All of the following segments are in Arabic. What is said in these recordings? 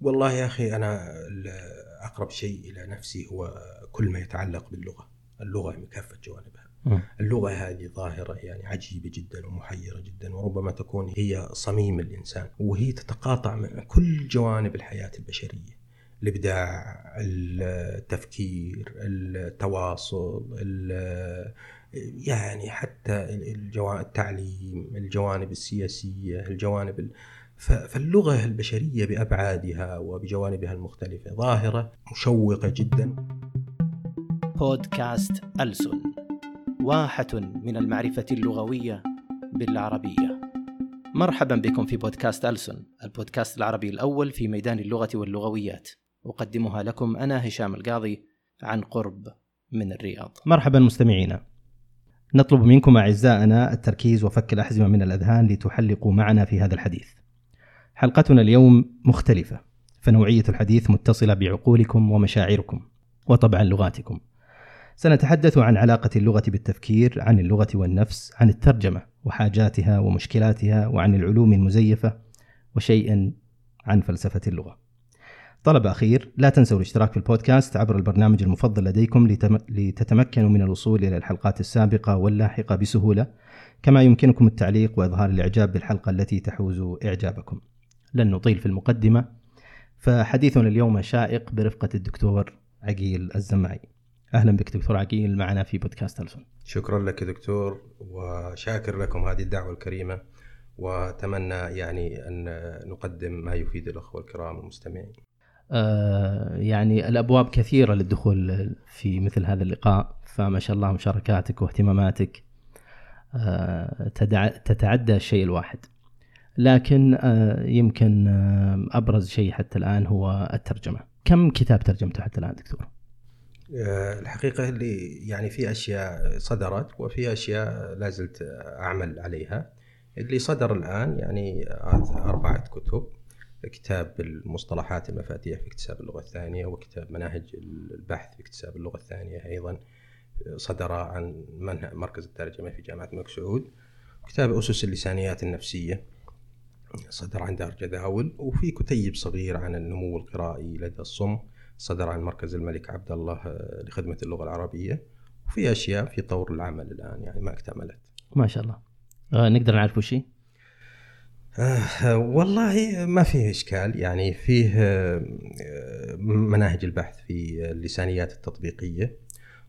والله يا أخي أنا أقرب شيء إلى نفسي هو كل ما يتعلق باللغة، اللغة من كافة جوانبها. اللغة هذه ظاهرة يعني عجيبة جدا ومحيرة جدا وربما تكون هي صميم الإنسان وهي تتقاطع مع كل جوانب الحياة البشرية. الإبداع، التفكير، التواصل، يعني حتى التعليم، الجوانب السياسية، الجوانب فاللغة البشرية بأبعادها وبجوانبها المختلفة ظاهرة مشوقة جدا. بودكاست ألسن واحة من المعرفة اللغوية بالعربية. مرحبا بكم في بودكاست ألسن البودكاست العربي الأول في ميدان اللغة واللغويات. أقدمها لكم أنا هشام القاضي عن قرب من الرياض. مرحبا مستمعينا. نطلب منكم أعزائنا التركيز وفك الأحزمة من الأذهان لتحلقوا معنا في هذا الحديث. حلقتنا اليوم مختلفة فنوعية الحديث متصلة بعقولكم ومشاعركم وطبعا لغاتكم. سنتحدث عن علاقة اللغة بالتفكير عن اللغة والنفس عن الترجمة وحاجاتها ومشكلاتها وعن العلوم المزيفة وشيئا عن فلسفة اللغة. طلب أخير لا تنسوا الاشتراك في البودكاست عبر البرنامج المفضل لديكم لتتمكنوا من الوصول إلى الحلقات السابقة واللاحقة بسهولة كما يمكنكم التعليق وإظهار الإعجاب بالحلقة التي تحوز إعجابكم. لن نطيل في المقدمة. فحديثنا اليوم شائق برفقة الدكتور عقيل الزماعي أهلا بك دكتور عقيل معنا في بودكاست ألسن. شكرا لك دكتور وشاكر لكم هذه الدعوة الكريمة وأتمنى يعني أن نقدم ما يفيد الأخوة الكرام المستمعين آه يعني الأبواب كثيرة للدخول في مثل هذا اللقاء فما شاء الله مشاركاتك واهتماماتك آه تتعدى الشيء الواحد. لكن آه، يمكن آه، أبرز شيء حتى الآن هو الترجمة. كم كتاب ترجمته حتى الآن دكتور؟ آه، الحقيقة اللي يعني في أشياء صدرت وفي أشياء لا زلت أعمل عليها. اللي صدر الآن يعني أربعة كتب كتاب المصطلحات المفاتيح في اكتساب اللغة الثانية وكتاب مناهج البحث في اكتساب اللغة الثانية أيضا صدر عن مركز الترجمة في جامعة الملك سعود. كتاب أسس اللسانيات النفسية. صدر عن دار جداول وفي كتيب صغير عن النمو القرائي لدى الصم صدر عن مركز الملك عبد الله آه، لخدمة اللغة العربية وفي أشياء في طور العمل الآن يعني ما اكتملت. ما شاء الله. آه نقدر نعرف وش آه والله ما فيه إشكال يعني فيه آه مناهج البحث في اللسانيات التطبيقية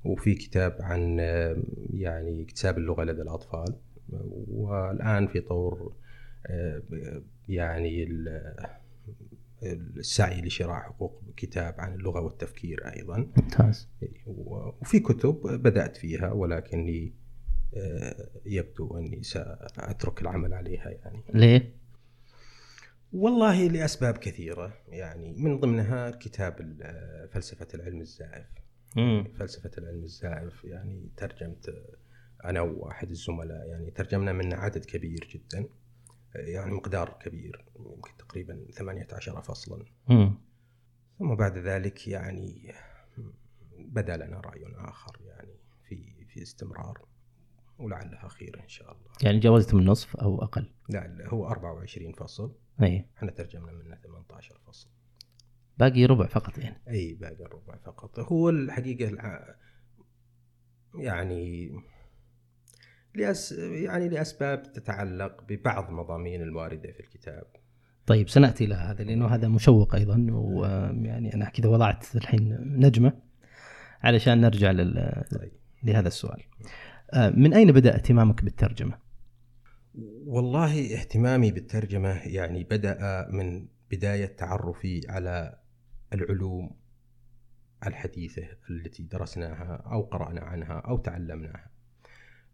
وفي كتاب عن آه، يعني اكتساب اللغة لدى الأطفال والآن في طور يعني السعي لشراء حقوق كتاب عن اللغة والتفكير أيضا. ممتاز. وفي كتب بدأت فيها ولكني آه، يبدو أني سأترك العمل عليها يعني. ليه؟ والله لأسباب كثيرة. يعني من ضمنها كتاب فلسفة العلم الزائف. مم. فلسفة العلم الزائف يعني ترجمت أنا وواحد الزملاء يعني ترجمنا منه عدد كبير جدا. يعني مقدار كبير يمكن تقريبا 18 فصلا ثم بعد ذلك يعني بدأ لنا رأي آخر يعني في في استمرار ولعلها خير إن شاء الله. يعني جاوزتم النصف أو أقل؟ لا هو 24 فصل. أي إحنا ترجمنا منه 18 فصل. باقي ربع فقط يعني. أي باقي ربع فقط. هو الحقيقة. يعني لأس يعني لأسباب تتعلق ببعض مضامين الواردة في الكتاب. طيب سنأتي إلى هذا لأنه هذا مشوق أيضا ويعني أنا كذا وضعت الحين نجمة علشان نرجع لل... طيب. لهذا السؤال. آه، من أين بدأ اهتمامك بالترجمة؟ والله اهتمامي بالترجمة يعني بدأ من بداية تعرفي على العلوم الحديثة التي درسناها أو قرأنا عنها أو تعلمناها.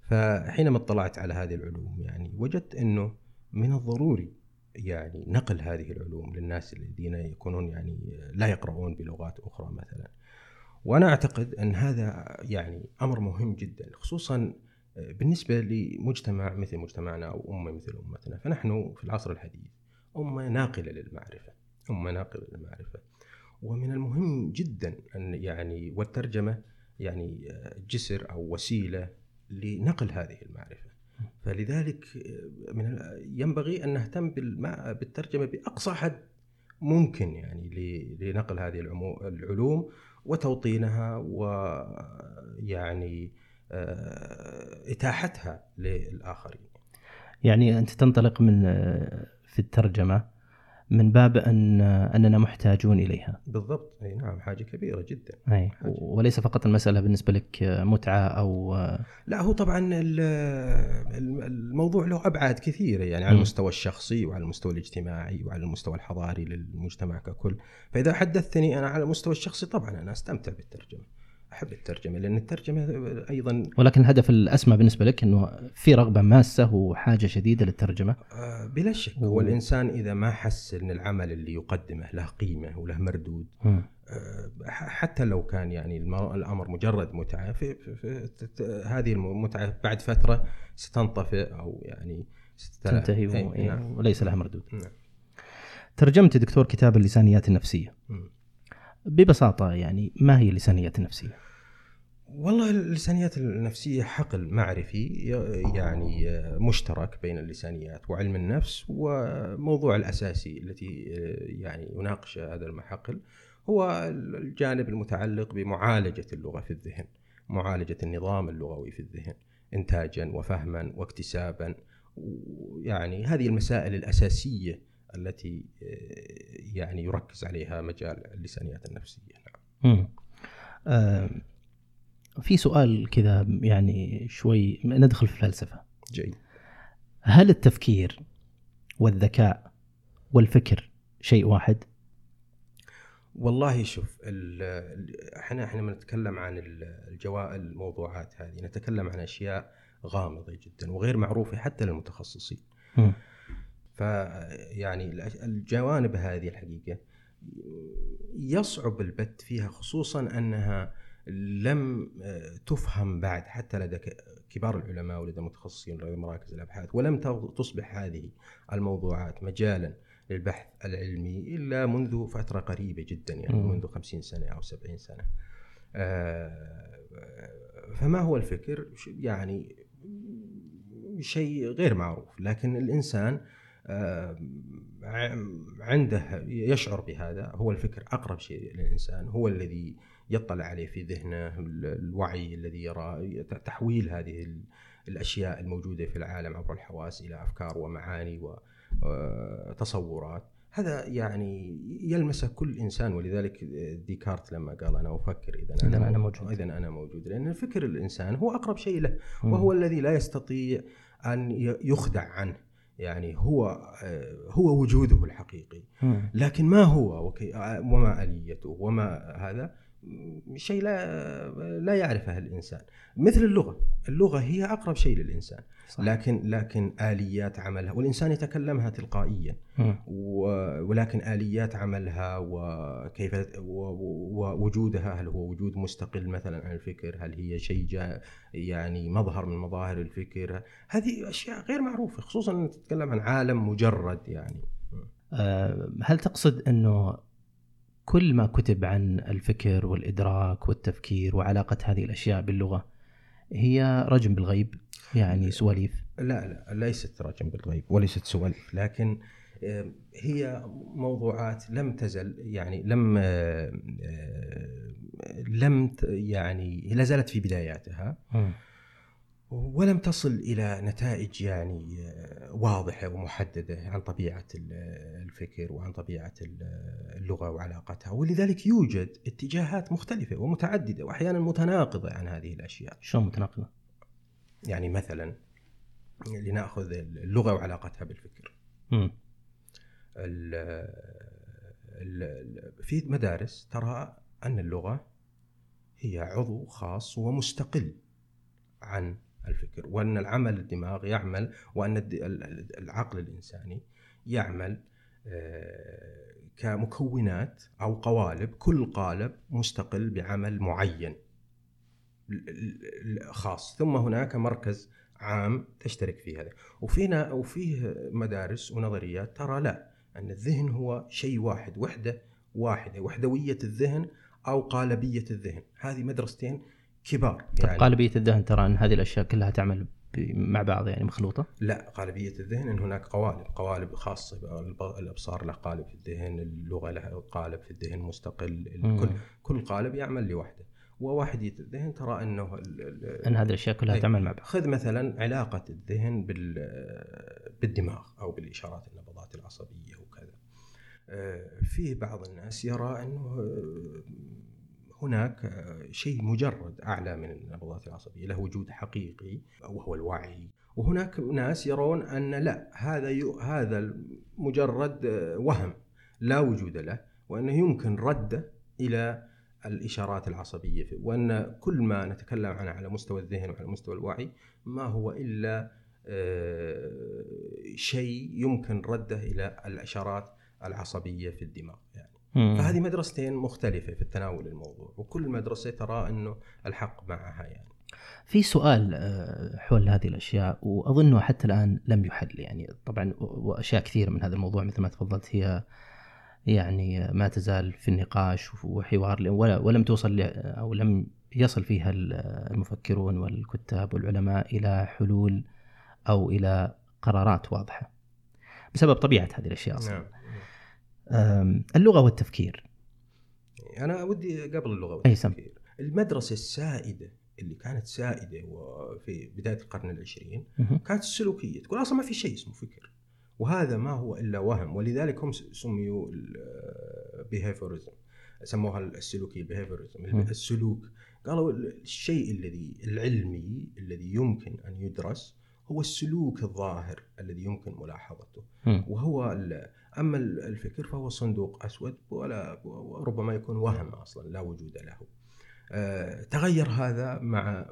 فحينما اطلعت على هذه العلوم يعني وجدت إنه من الضروري يعني نقل هذه العلوم للناس الذين يكونون يعني لا يقرؤون بلغات أخرى مثلا. وأنا أعتقد إن هذا يعني أمر مهم جدا خصوصا بالنسبة لمجتمع مثل مجتمعنا أو أمة مثل أمتنا، فنحن في العصر الحديث أمة ناقلة للمعرفة، أمة ناقلة للمعرفة. ومن المهم جدا أن يعني والترجمة يعني جسر أو وسيلة لنقل هذه المعرفة فلذلك من ينبغي أن نهتم بالترجمة بأقصى حد ممكن يعني لنقل هذه العلوم وتوطينها ويعني آه، إتاحتها للآخرين. يعني أنت تنطلق من آه، في الترجمة من باب أن أننا محتاجون إليها. بالضبط. أي نعم حاجة كبيرة جدا. أي وليس فقط المسألة بالنسبة لك متعة أو لا هو طبعا ال- ال- الموضوع له أبعاد كثيرة يعني على. المستوى الشخصي وعلى المستوى الاجتماعي وعلى المستوى الحضاري للمجتمع ككل. فإذا حدثتني أنا على المستوى الشخصي طبعا أنا أستمتع بالترجمة. أحب الترجمة لأن الترجمة أيضا ولكن الهدف الأسمى بالنسبة لك إنه في رغبة ماسة وحاجة شديدة للترجمة آه، بلا شك هو الانسان إذا ما حس ان العمل اللي يقدمه له قيمة وله مردود مم. آه، حتى لو كان يعني الأمر مجرد متعة في, هذه المتعه بعد فترة ستنطفئ أو يعني تنتهي و- نعم. وليس لها مردود نعم. ترجمت دكتور كتاب اللسانيات النفسية مم. ببساطة يعني ما هي اللسانيات النفسية؟ والله اللسانيات النفسية حقل معرفي يعني مشترك بين اللسانيات وعلم النفس وموضوع الأساسي التي يعني يناقش هذا المحقل هو الجانب المتعلق بمعالجة اللغة في الذهن معالجة النظام اللغوي في الذهن إنتاجا وفهما واكتسابا. يعني هذه المسائل الأساسية التي يعني يركز عليها مجال اللسانيات النفسية. نعم. في سؤال كذا يعني شوي ندخل في الفلسفة جيد هل التفكير والذكاء والفكر شيء واحد؟ والله شوف إحنا إحنا لما نتكلم عن ال- الجوا الموضوعات هذه نتكلم عن أشياء غامضة جدا وغير معروفة حتى للمتخصصين. مم. فيعني الجوانب هذه الحقيقة يصعب البت فيها خصوصا أنها لم آه، تفهم بعد حتى لدى كبار العلماء ولدى المتخصصين ولدى مراكز الأبحاث ولم تصبح هذه الموضوعات مجالا للبحث العلمي إلا منذ فترة قريبة جدا يعني. منذ 50 سنة أو 70 سنة. آه، فما هو الفكر؟ يعني شيء غير معروف لكن الإنسان آه، عنده يشعر بهذا هو الفكر أقرب شيء للإنسان هو الذي يطلع عليه في ذهنه ال- الوعي الذي يرى تحويل هذه ال- الأشياء الموجودة في العالم عبر الحواس إلى أفكار ومعاني وتصورات. هذا يعني يلمسه كل إنسان ولذلك ديكارت لما قال أنا أفكر إذا إذا أنا موجود. إذا أنا موجود. لأن فكر الإنسان هو أقرب شيء له. وهو الذي لا يستطيع أن يخدع عنه. يعني هو هو وجوده الحقيقي. لكن ما هو؟ وما آليته؟ وما هذا؟ م- شيء لا لا يعرفه الإنسان. مثل اللغة اللغة هي أقرب شيء للإنسان. صح. لكن لكن آليات عملها والإنسان يتكلمها تلقائيا. ولكن آليات عملها وكيف ووجودها هل هو وجود مستقل مثلا عن الفكر؟ هل هي شيء يعني مظهر من مظاهر الفكر؟ هذه أشياء غير معروفة خصوصا إن تتكلم عن عالم مجرد يعني. آه، هل تقصد إنه كل ما كتب عن الفكر والإدراك والتفكير وعلاقة هذه الأشياء باللغة هي رجم بالغيب يعني سواليف لا لا ليست رجم بالغيب وليست سوالف لكن هي موضوعات لم تزل يعني لم لم يعني لا زالت في بداياتها. ولم تصل إلى نتائج يعني واضحة ومحددة عن طبيعة ال- الفكر وعن طبيعة ال- اللغة وعلاقتها ولذلك يوجد اتجاهات مختلفة ومتعددة وأحيانا متناقضة عن هذه الأشياء شلون متناقضة؟ يعني مثلا لنأخذ اللغة وعلاقتها بالفكر. ال ال ال- في مدارس ترى أن اللغة هي عضو خاص ومستقل عن الفكر وأن العمل الدماغ يعمل ال- العقل الإنساني يعمل آه، كمكونات أو قوالب كل قالب مستقل بعمل معين خاص. ثم هناك مركز عام تشترك فيه هذا. وفينا وفيه مدارس ونظريات ترى لا أن الذهن هو شيء واحد وحدة واحدة وحدوية الذهن أو قالبية الذهن. هذه مدرستين كبار طب قالبية الذهن ترى إن هذه الأشياء كلها تعمل مع بعض يعني مخلوطة؟ لا قالبية الذهن إن هناك قوالب، قوالب خاصة الأبصار له قالب في الذهن، اللغة له قالب في الذهن مستقل، كل كل قالب يعمل لوحده. ووحدية الذهن ترى إنه إن هذه الأشياء كلها تعمل مع بعض. خذ مثلا علاقة الذهن بالدماغ أو بالإشارات النبضات العصبية وكذا. آه، في بعض الناس يرى إنه هناك شيء مجرد أعلى من النبضات العصبية له وجود حقيقي وهو الوعي. وهناك ناس يرون أن لا هذا هذا مجرد وهم لا وجود له وأنه يمكن رده إلى الإشارات العصبية وأن كل ما نتكلم عنه على مستوى الذهن وعلى مستوى الوعي ما هو إلا آه، شيء يمكن رده إلى الإشارات العصبية في الدماغ يعني. فهذه مدرستين مختلفة في التناول الموضوع وكل مدرسة ترى إنه الحق معها يعني في سؤال آه، حول هذه الأشياء واظنه حتى الآن لم يحل يعني طبعا وأشياء كثيرة من هذا الموضوع مثل ما تفضلت هي يعني ما تزال في النقاش وحوار ولم توصل أو لم يصل فيها المفكرون والكتاب والعلماء إلى حلول أو إلى قرارات واضحة بسبب طبيعة هذه الأشياء أصلا. نعم. اللغة والتفكير. أنا ودي قبل اللغة والتفكير. المدرسة السائدة اللي كانت سائدة في بداية القرن العشرين كانت السلوكية. تقول أصلا ما في شيء اسمه فكر. وهذا ما هو إلا وهم. ولذلك هم سميوا البيهيفورزم سموها السلوكية البيهيفورزم السلوك. قالوا الشيء الذي العلمي الذي يمكن أن يدرس هو السلوك الظاهر الذي يمكن ملاحظته. وهو أما الفكر فهو صندوق أسود ولا ربما يكون وهم أصلا لا وجود له. آه، تغير هذا مع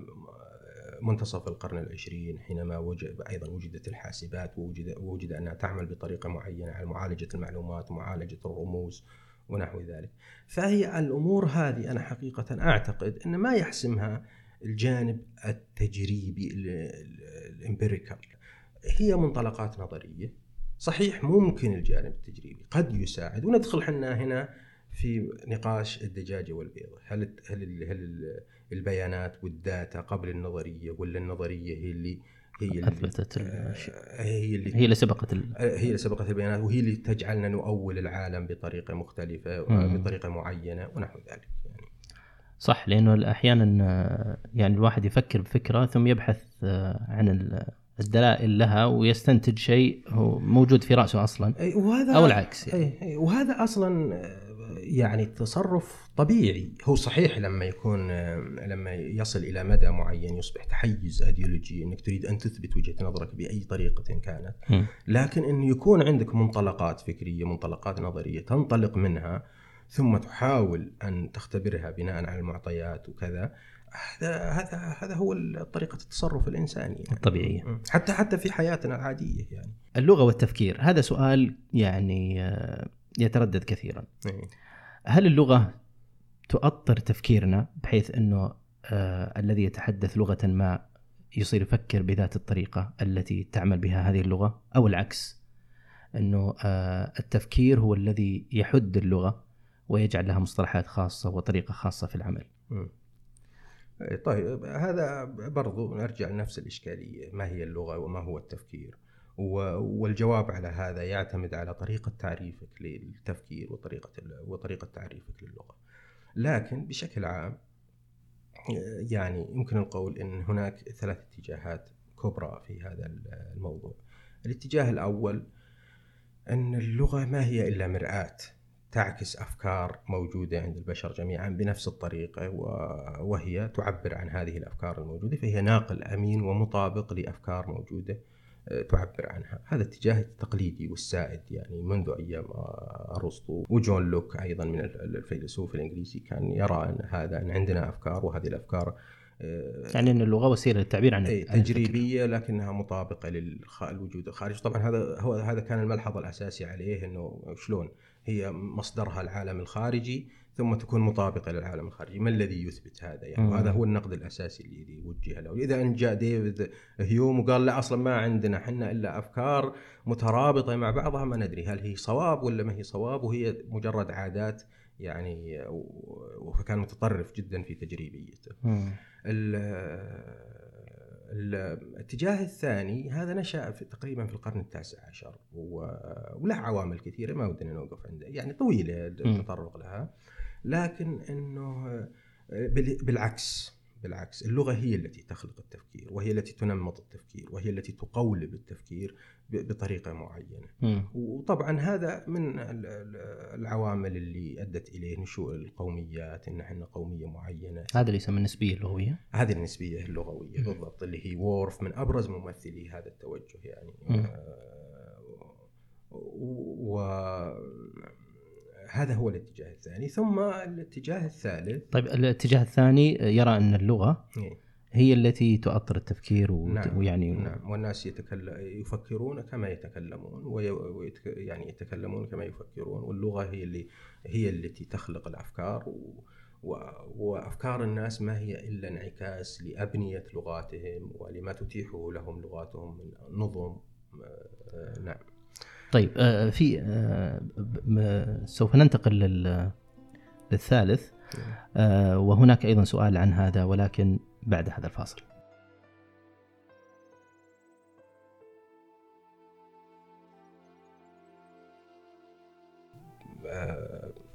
منتصف القرن العشرين حينما وجد أيضا وجدت الحاسبات ووجد وجد أنها تعمل بطريقة معينة على معالجة المعلومات ومعالجه الرموز ونحو ذلك. فهي الأمور هذه أنا حقيقة أعتقد إن ما يحسمها الجانب التجريبي الامبيريكال هي منطلقات نظرية صحيح ممكن الجانب التجريبي قد يساعد. وندخل حنا هنا في نقاش الدجاجة والبيضه هل هل هل البيانات والداتا قبل النظرية ولا النظرية هي اللي هي اللي أثبتت آه، هي اللي هي اللي سبقت ال... آه، هي اللي سبقت البيانات وهي اللي تجعلنا نؤول العالم بطريقة مختلفة بطريقة معينة ونحو ذلك يعني. صح لأنه أحيانا آه، يعني الواحد يفكر بفكرة ثم يبحث عن الدلائل لها ويستنتج شيء هو موجود في رأسه أصلا. وهذا أو العكس يعني. أي وهذا أصلا يعني تصرف طبيعي. هو صحيح لما يكون لما يصل إلى مدى معين يصبح تحيز ايديولوجي إنك تريد أن تثبت وجهة نظرك بأي طريقة كانت. لكن انه يكون عندك منطلقات فكرية منطلقات نظرية تنطلق منها ثم تحاول أن تختبرها بناء على المعطيات وكذا هذا هذا هذا هو طريقة التصرف الانساني يعني. الطبيعية حتى حتى في حياتنا العادية يعني اللغة والتفكير هذا سؤال يعني آه، يتردد كثيرا إيه. هل اللغة تؤطر تفكيرنا بحيث إنه آه الذي يتحدث لغة ما يصير يفكر بذات الطريقة التي تعمل بها هذه اللغة أو العكس إنه آه التفكير هو الذي يحد اللغة ويجعل لها مصطلحات خاصة وطريقة خاصة في العمل. م. إيه، طيب هذا برضو نرجع لنفس الإشكالية ما هي اللغة وما هو التفكير؟ والجواب على هذا يعتمد على طريقة تعريفك للتفكير وطريقة وطريقة تعريفك للغة. لكن بشكل عام يعني يمكن القول أن هناك ثلاث اتجاهات كبرى في هذا الموضوع. الاتجاه الأول أن اللغة ما هي إلا مرآة. تعكس أفكار موجودة عند البشر جميعا بنفس الطريقة وهي تعبر عن هذه الأفكار الموجودة فهي ناقل أمين ومطابق لأفكار موجودة آه، تعبر عنها. هذا الاتجاه التقليدي والسائد يعني منذ أيام أرسطو. وجون لوك أيضا من الفيلسوف الإنجليزي كان يرى أن هذا أن عندنا أفكار وهذه الأفكار آه، يعني أن اللغة وسيلة للتعبير عن تجريبية لكنها مطابقة للوجود الخارجي. طبعا هذا هو هذا كان الملحظ الاساسي عليه إنه شلون هي مصدرها العالم الخارجي ثم تكون مطابقة للعالم الخارجي، ما الذي يثبت هذا يعني؟ وهذا هو النقد الأساسي اللي وجه له، إذا إن جاء ديفيد هيوم وقال لا أصلا ما عندنا إحنا إلا أفكار مترابطة مع بعضها ما ندري هل هي صواب ولا ما هي صواب وهي مجرد عادات يعني فكان متطرف جدا في تجريبيته. الاتجاه الثاني هذا نشأ في تقريبا في القرن التاسع عشر وله عوامل كثيرة ما ودنا نوقف عنده يعني طويلة التطرق لها لكن إنه بالعكس بالعكس اللغة هي التي تخلق التفكير وهي التي تنمط التفكير وهي التي تقولب التفكير بطريقة معينة. م. وطبعا هذا من العوامل اللي أدت إليه نشوء القوميات إن إحنا قومية معينة. هذا اللي يسمى النسبية اللغوية. هذه النسبية اللغوية م. بالضبط اللي هي وورف من أبرز ممثلي هذا التوجه يعني. آه و هذا هو الاتجاه الثاني. ثم الاتجاه الثالث طيب الاتجاه الثاني يرى أن اللغة إيه؟ هي التي تؤطر التفكير و... نعم ويعني نعم. والناس يتكلم يفكرون كما يتكلمون وي... ويتك... يعني يتكلمون كما يفكرون واللغة هي اللي هي التي تخلق الأفكار و... و... وأفكار الناس ما هي إلا انعكاس لأبنية لغاتهم ولما تتيحه لهم لغاتهم من نظم آه، نعم. طيب آه، في آه، سوف ننتقل للثالث آه، وهناك أيضا سؤال عن هذا ولكن بعد هذا الفاصل.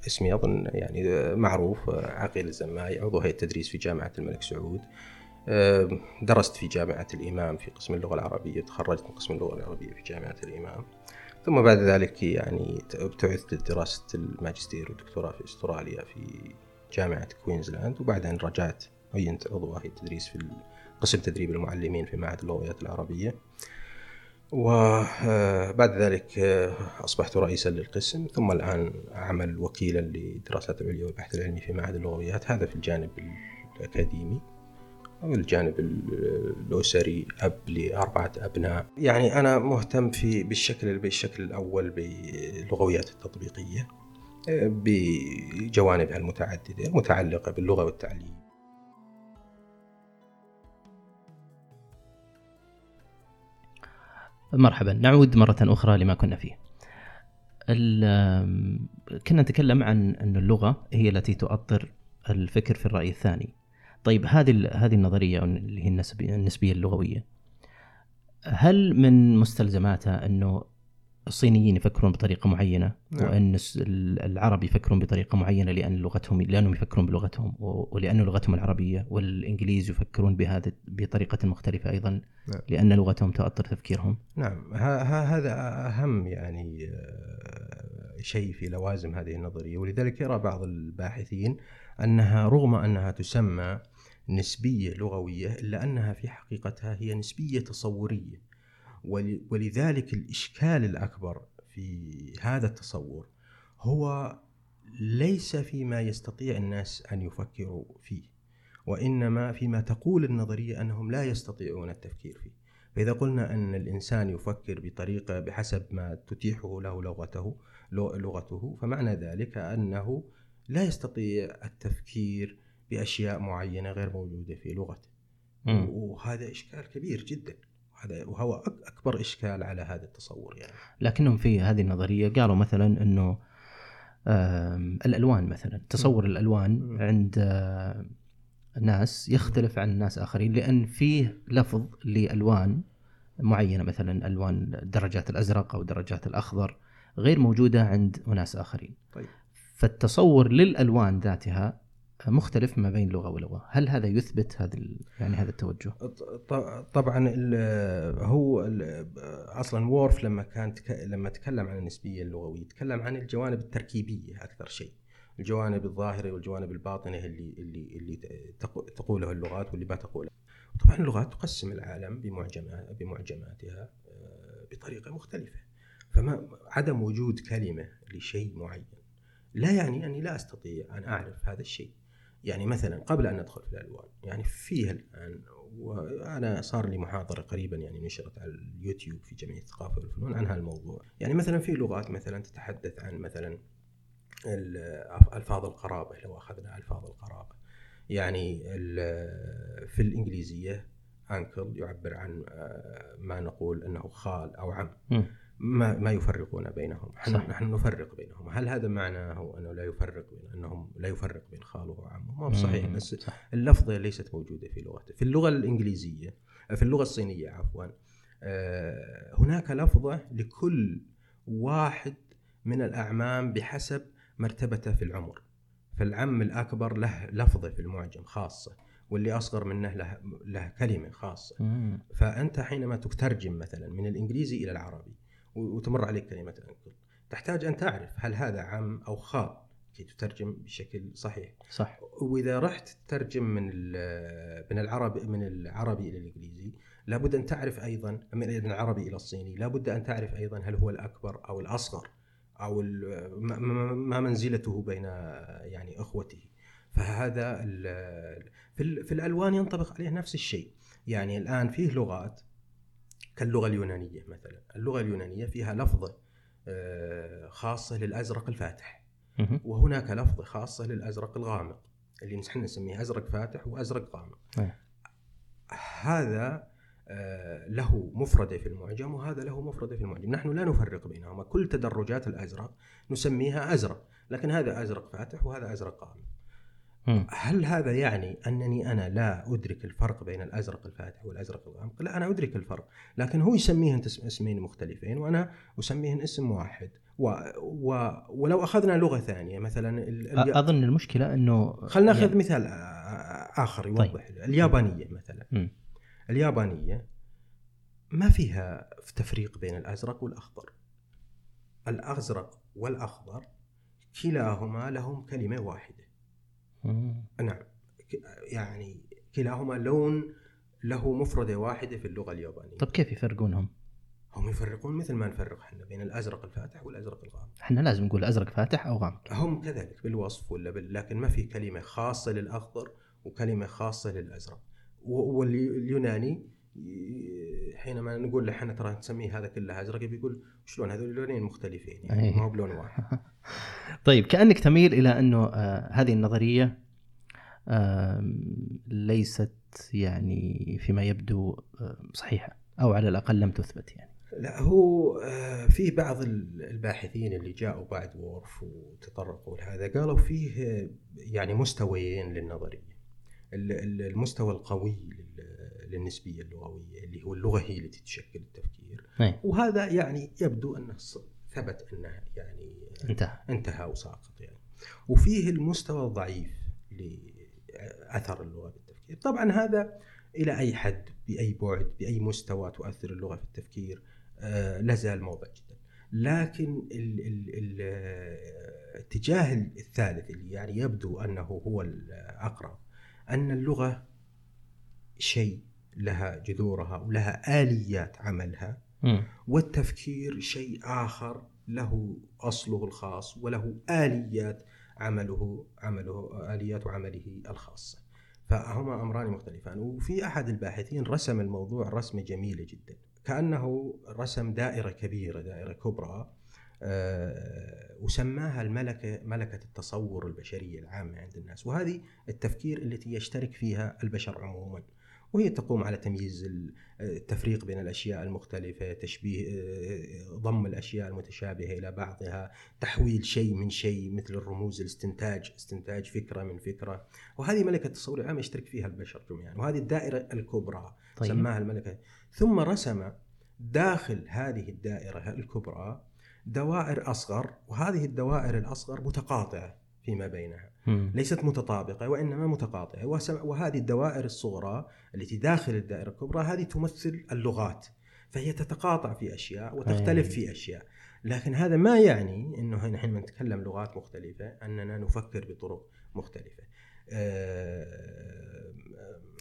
اسمي أظن يعني معروف عقيل الزماي عضو هيئة التدريس في جامعة الملك سعود. درست في جامعة الإمام في قسم اللغة العربية تخرجت من قسم اللغة العربية في جامعة الإمام. ثم بعد ذلك يعني ابتعثت لدراسة الماجستير والدكتوراه في أستراليا في جامعة كوينزلاند وبعدين رجعت عينت عضو هيئة التدريس في قسم تدريب المعلمين في معهد اللغويات العربية. وبعد آه، ذلك آه، أصبحت رئيسا للقسم ثم الآن أعمل وكيلا للدراسات العليا والبحث العلمي في معهد اللغويات هذا في الجانب الأكاديمي. والجانب الأسري أب لأربعة أبناء. يعني أنا مهتم في بالشكل بالشكل الأول باللغويات التطبيقية بجوانبها المتعددة المتعلقة باللغة والتعليم. مرحبا. نعود مرة أخرى لما كنا فيه. كنا نتكلم عن أن اللغة هي التي تؤطر الفكر في الرأي الثاني. طيب هذه هذه النظرية اللي هي النسبية اللغوية. هل من مستلزماتها أنه الصينيين يفكرون بطريقة معينة؟ نعم. وأن العرب يفكرون بطريقة معينة لأن لغتهم لأنهم يفكرون بلغتهم ولأن لغتهم العربية والإنجليز يفكرون بهذا بطريقة مختلفة أيضا نعم. لأن لغتهم تؤطر تفكيرهم؟ نعم. هذا أهم يعني آه، شيء في لوازم هذه النظرية. ولذلك يرى بعض الباحثين أنها رغم أنها تسمى نسبية لغوية إلا أنها في حقيقتها هي نسبية تصورية. ولذلك الإشكال الأكبر في هذا التصور هو ليس فيما يستطيع الناس أن يفكروا فيه وإنما فيما تقول النظرية أنهم لا يستطيعون التفكير فيه. فإذا قلنا أن الإنسان يفكر بطريقة بحسب ما تتيحه له لغته لغته فمعنى ذلك أنه لا يستطيع التفكير بأشياء معينة غير موجودة في لغته وهذا إشكال كبير جدا هذا وهو أكبر إشكال على هذا التصور يعني لكنهم في هذه النظرية قالوا مثلا إنه الألوان مثلا تصور. الألوان م. عند ناس يختلف عن ناس آخرين لأن فيه لفظ لألوان معينة مثلا ألوان درجات الأزرق أو درجات الأخضر غير موجودة عند أناس آخرين. طيب. فالتصور للألوان ذاتها مختلف ما بين لغة ولغة، هل هذا يثبت هذا يعني هذا التوجه؟ طبعا هو أصلا وورف لما كان لما تكلم عن النسبية اللغوية تكلم عن الجوانب التركيبية أكثر شيء. الجوانب الظاهرة والجوانب الباطنة اللي اللي اللي تقوله اللغات واللي ما تقوله. طبعا اللغات تقسم العالم بمعجمات بمعجماتها آه، بطريقة مختلفة. فما عدم وجود كلمة لشيء معين لا يعني أني لا أستطيع أن أعرف هذا الشيء. يعني مثلا قبل أن ندخل في الألوان يعني فيها الآن وأنا صار لي محاضرة قريبا يعني نشرت على اليوتيوب في جمعية الثقافه والفنون عن هالموضوع يعني مثلا في لغات مثلا تتحدث عن مثلا ألفاظ القرابة لو أخذنا ألفاظ القرابة. يعني في الإنجليزية انكل يعبر عن آه، ما نقول إنه خال أو عم. ما ما يفرقون بينهم. نحن, نحن نفرق بينهم. هل هذا معناه أنه لا يفرق بين أنهم لا يفرق بين خاله وعمه؟ ما صحيح بس صح. اللفظة ليست موجودة في لغته. في اللغة الإنجليزية في اللغة الصينية عفوا آه، هناك لفظة لكل واحد من الأعمام بحسب مرتبته في العمر. فالعم الأكبر له لفظة في المعجم خاصة واللي أصغر منه له له كلمة خاصة. مم. فأنت حينما تترجم مثلا من الإنجليزي إلى العربي وتمر عليك كلمة انكل تحتاج أن تعرف هل هذا عم أو خال كي تترجم بشكل صحيح. صح. وإذا رحت تترجم من من العربي من العربي إلى الإنجليزي لابد أن تعرف أيضا من العربي إلى الصيني لابد أن تعرف أيضا هل هو الأكبر أو الأصغر أو ما- منزلته بين يعني إخوته. فهذا في الألوان ينطبق عليه نفس الشيء. يعني الآن فيه لغات كاللغة اليونانية مثلا. اللغة اليونانية فيها لفظه آه، خاصة للأزرق الفاتح. وهناك لفظة خاصة للأزرق الغامق اللي نحن نسميه أزرق فاتح وأزرق غامق. أيه. هذا آه، له مفردة في المعجم وهذا له مفردة في المعجم. نحن لا نفرق بينهما. كل تدرجات الأزرق نسميها أزرق لكن هذا أزرق فاتح وهذا أزرق غامق. هل هذا يعني أنني أنا لا أدرك الفرق بين الأزرق الفاتح والأزرق الغامق لا أنا أدرك الفرق لكن هو يسميهن اسمين مختلفين وأنا أسميهن اسم واحد و و ولو أخذنا لغة ثانية مثلا ال- أظن المشكلة إنه خلينا ناخذ يعني- مثال آخر يوضح اليابانية مثلا. مم. اليابانية ما فيها تفريق بين الأزرق والأخضر. الأزرق والأخضر كلاهما لهم كلمة واحدة. مم. نعم. يعني كلاهما لون له مفردة واحدة في اللغة اليابانية. طب كيف يفرقونهم؟ هم يفرقون مثل ما نفرق إحنا بين الأزرق الفاتح والأزرق الغامق. إحنا لازم نقول أزرق فاتح أو غامق. هم كذلك بالوصف ولا بال... لكن ما في كلمة خاصة للأخضر وكلمة خاصة للأزرق. و- واليوناني حينما نقول له إحنا ترى نسميه هذا كله أزرق بيقول شلون هذول لونين مختلفين يعني؟ أي. ما هو بلون واحد. طيب كأنك تميل إلى أنه آه هذه النظرية آه ليست يعني فيما يبدو آه صحيحة أو على الأقل لم تثبت يعني. لا هو آه، في بعض ال- الباحثين اللي جاءوا بعد وورف وتطرقوا لهذا قالوا فيه آه، يعني مستويين للنظرية. ال- ال- المستوى القوي للنسبية اللغوية اللي هو اللغة هي التي تشكل التفكير. أي. وهذا يعني يبدو انه ثبت أنه يعني انتهى. انتهى وساقط يعني. وفيه المستوى الضعيف لأثر اللغة بالتفكير. طبعا هذا إلى أي حد بأي بعد بأي مستوى تؤثر اللغة في التفكير؟ آه، لا زال موضع جدا. لكن ال- ال- ال- الاتجاه الثالث اللي يعني يبدو أنه هو الأقرب أن اللغة شيء لها جذورها ولها آليات عملها. والتفكير شيء آخر له أصله الخاص وله آليات عمله عمله آليات عمله الخاصة. فهما أمران مختلفان. وفي أحد الباحثين رسم الموضوع رسمة جميلة جدا. كأنه رسم دائرة كبيرة دائرة كبرى آه، وسماها الملكة ملكة التصور البشرية العامة عند الناس. وهذه التفكير التي يشترك فيها البشر عموما. وهي تقوم على تمييز ال- التفريق بين الأشياء المختلفة تشبيه آه، ضم الأشياء المتشابهة إلى بعضها تحويل شيء من شيء مثل الرموز الاستنتاج استنتاج فكرة من فكرة. وهذه ملكة التصور العام يشترك فيها البشر جميعا وهذه الدائرة الكبرى طيب. سماها الملكة. ثم رسم داخل هذه الدائرة الكبرى دوائر أصغر وهذه الدوائر الأصغر متقاطعة. فيما بينها. مم. ليست متطابقة وإنما متقاطعة. وهذه الدوائر الصغرى التي داخل الدائرة الكبرى هذه تمثل اللغات. فهي تتقاطع في أشياء وتختلف أي. في أشياء. لكن هذا ما يعني أنه نحن نتكلم لغات مختلفة أننا نفكر بطرق مختلفة.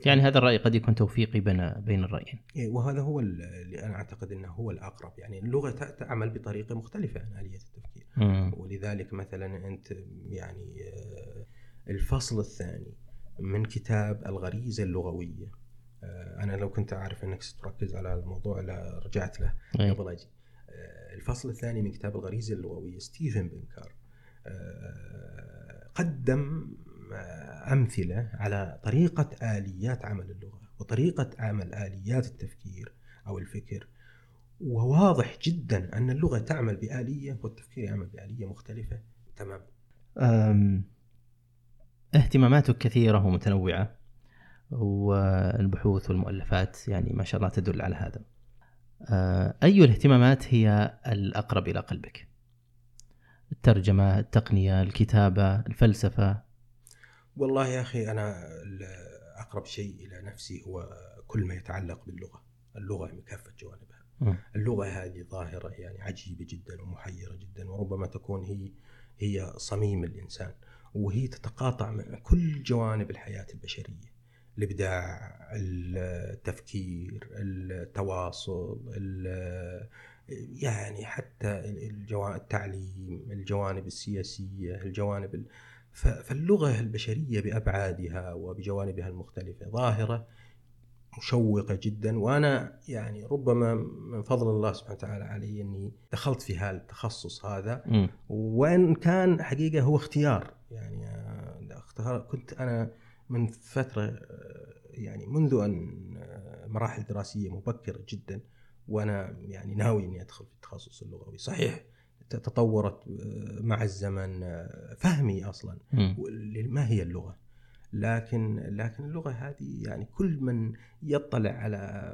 يعني هذا الرأي قد يكون توفيقي بين بين الرأيين. إيه، وهذا هو اللي أنا أعتقد أنه هو الأقرب. يعني اللغة تعمل بطريقة مختلفة عن آلية التفكير. مم. ولذلك مثلا أنت يعني آه، الفصل الثاني من كتاب الغريزة اللغوية. آه، أنا لو كنت أعرف إنك ستركز على الموضوع لرجعت له أي. قبل أجي. آه، الفصل الثاني من كتاب الغريزة اللغوية ستيفن بنكار آه، قدم آه، أمثلة على طريقة آليات عمل اللغة وطريقة عمل آليات التفكير أو الفكر. وواضح جدا أن اللغة تعمل بآلية والتفكير يعمل بآلية مختلفة. تماما اهتماماتك كثيرة ومتنوعة والبحوث والمؤلفات يعني ما شاء الله تدل على هذا. آه، أي الاهتمامات هي الأقرب إلى قلبك؟ الترجمة، التقنية، الكتابة، الفلسفة. والله يا أخي أنا أقرب شيء إلى نفسي هو كل ما يتعلق باللغة. اللغة بكافة جوانبها. م. اللغة هذه ظاهرة يعني عجيبة جدا ومحيرة جدا وربما تكون هي هي صميم الإنسان وهي تتقاطع مع كل جوانب الحياة البشرية. الإبداع التفكير التواصل يعني حتى التعليم الجوانب السياسية الجوانب فاللغة البشرية بأبعادها وبجوانبها المختلفة ظاهرة مشوقة جدا وأنا يعني ربما من فضل الله سبحانه وتعالى علي إني دخلت في هذا التخصص هذا م. وإن كان حقيقة هو اختيار يعني كنت أنا من فترة يعني منذ أن مراحل دراسية مبكرة جدا وأنا يعني ناوي إني أدخل في التخصص اللغوي صحيح تطورت مع الزمن فهمي أصلا. ما هي اللغة؟ لكن لكن اللغة هذه يعني كل من يطلع على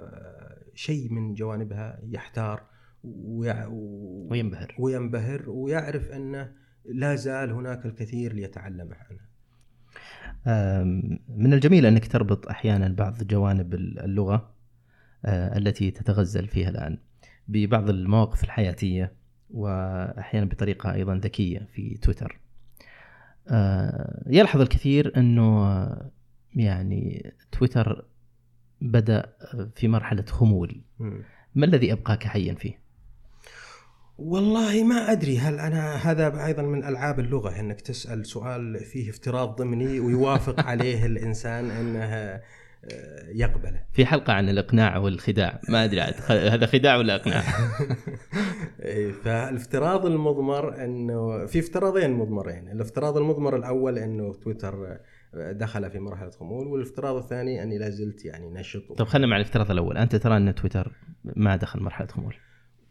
شيء من جوانبها يحتار وينبهر. وينبهر ويعرف انه لا زال هناك الكثير ليتعلمه عنها. من الجميل أنك تربط أحيانا بعض جوانب اللغة آه، التي تتغزل فيها الآن ببعض المواقف الحياتية. وأحيانا بطريقة أيضا ذكية في تويتر. آه، يلحظ الكثير إنه يعني تويتر بدأ في مرحلة خمول. ما الذي أبقاك حيا فيه؟ والله ما أدري هل أنا هذا أيضا من ألعاب اللغة إنك تسأل سؤال فيه افتراض ضمني ويوافق عليه الإنسان انه يقبله. في حلقة عن الإقناع والخداع. ما أدري عاد هذا خداع ولا إقناع؟ إيه، فالافتراض المضمر إنه في افتراضين مضمرين. الافتراض المضمر الأول إنه تويتر دخل في مرحلة خمول والافتراض الثاني أني لا زلت يعني نشط. طيب خلينا مع الافتراض الأول. أنت ترى أن تويتر ما دخل مرحلة خمول؟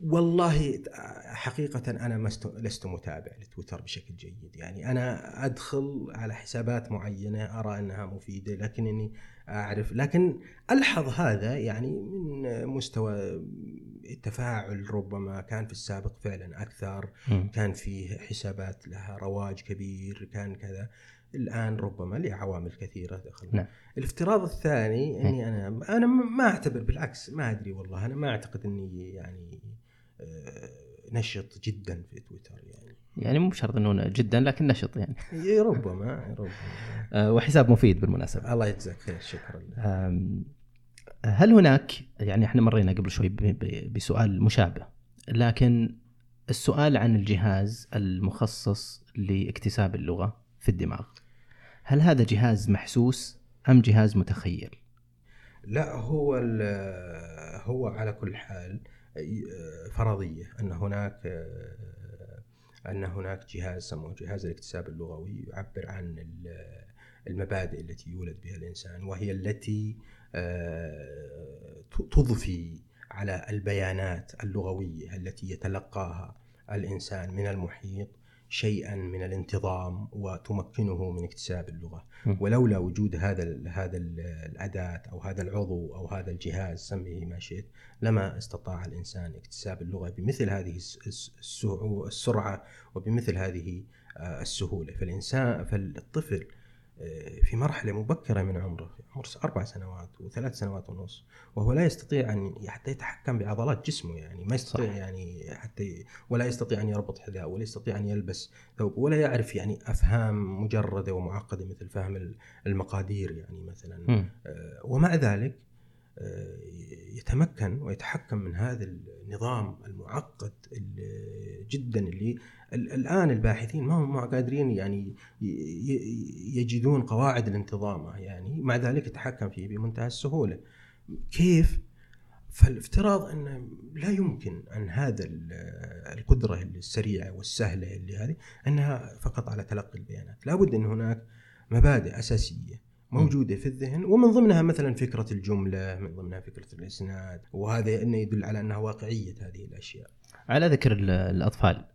والله حقيقة أنا لست متابع لتويتر بشكل جيد. يعني أنا أدخل على حسابات معينة أرى أنها مفيدة لكنني أعرف. لكن ألحظ هذا يعني من مستوى التفاعل ربما كان في السابق فعلا أكثر م. كان فيه حسابات لها رواج كبير كان كذا. الآن ربما لعوامل كثيرة دخل نعم. الافتراض الثاني إني أنا أنا ما أعتبر بالعكس ما أدري والله. أنا ما أعتقد إني يعني آه، نشط جدا في تويتر يعني. يعني مو بشرط إنه جدا لكن نشط يعني. ربما ربما آه، وحساب مفيد بالمناسبة. الله يجزاك خير شكرا هل هناك يعني إحنا مرينا قبل شوي بسؤال مشابه لكن السؤال عن الجهاز المخصص لاكتساب اللغة في الدماغ هل هذا جهاز محسوس أم جهاز متخيل؟ لا هو هو على كل حال فرضية أن هناك أن هناك جهاز سموه جهاز الاكتساب اللغوي يعبر عن المبادئ التي يولد بها الإنسان وهي التي آه، تضفي على البيانات اللغوية التي يتلقاها الإنسان من المحيط شيئا من الانتظام وتمكنه من اكتساب اللغة. ولولا وجود هذا هذا الأداة أو هذا العضو أو هذا الجهاز سميه ما شئت لما استطاع الإنسان اكتساب اللغة بمثل هذه السرعة وبمثل هذه آه، السهولة. فالإنسان فالطفل في مرحلة مبكرة من عمره في عمر أربع سنوات وثلاث سنوات ونص وهو لا يستطيع أن حتى يتحكم بعضلات جسمه يعني ما يستطيع صح. يعني حتى ولا يستطيع أن يربط حذاء ولا يستطيع أن يلبس ثوب ولا يعرف يعني أفهام مجردة ومعقدة مثل فهم المقادير يعني مثلا م. آه، ومع ذلك آه، يتمكن ويتحكم من هذا النظام المعقد جدا اللي الآن الباحثين ما هم قادرين يعني يجدون قواعد الانتظام يعني مع ذلك يتحكم فيه بمنتهى السهولة. كيف؟ فالافتراض أن لا يمكن أن هذا القدرة السريعة والسهلة اللي هذه أنها فقط على تلقي البيانات. لابد أن هناك مبادئ أساسية موجودة في الذهن ومن ضمنها مثلا فكرة الجملة من ضمنها فكرة الإسناد وهذا إنه يدل على أنها واقعية هذه الأشياء. على ذكر الأطفال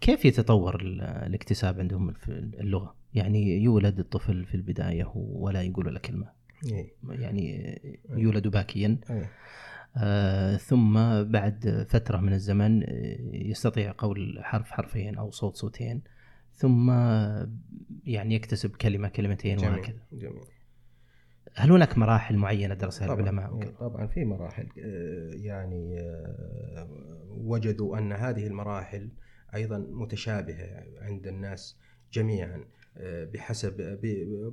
كيف يتطور الاكتساب عندهم في اللغة يعني يولد الطفل في البداية ولا يقول ولا كلمة إيه. يعني يولد باكيا إيه. آه، ثم بعد فترة من الزمن آه، يستطيع قول حرف حرفين أو صوت صوتين ثم يعني يكتسب كلمة كلمتين جميل وهكذا جميل هل هناك مراحل معينة درسها العلماء؟ طبعا, وكذا؟ طبعا في مراحل آه، يعني آه، وجدوا أن هذه المراحل أيضا متشابهة عند الناس جميعا آه، بحسب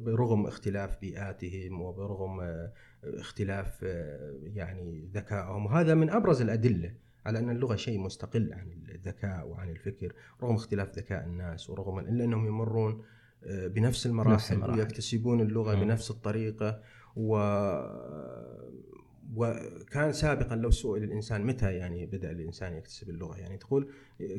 برغم اختلاف بيئاتهم وبرغم آه، اختلاف آه، يعني ذكائهم وهذا من أبرز الأدلة على أن اللغة شيء مستقل عن الذكاء وعن الفكر رغم اختلاف ذكاء الناس ورغم إلا أنهم يمرون بنفس المراحل, المراحل. ويكتسبون اللغة مم. بنفس الطريقة و وكان سابقا لو سئل الانسان متى يعني بدأ الإنسان يكتسب اللغة؟ يعني تقول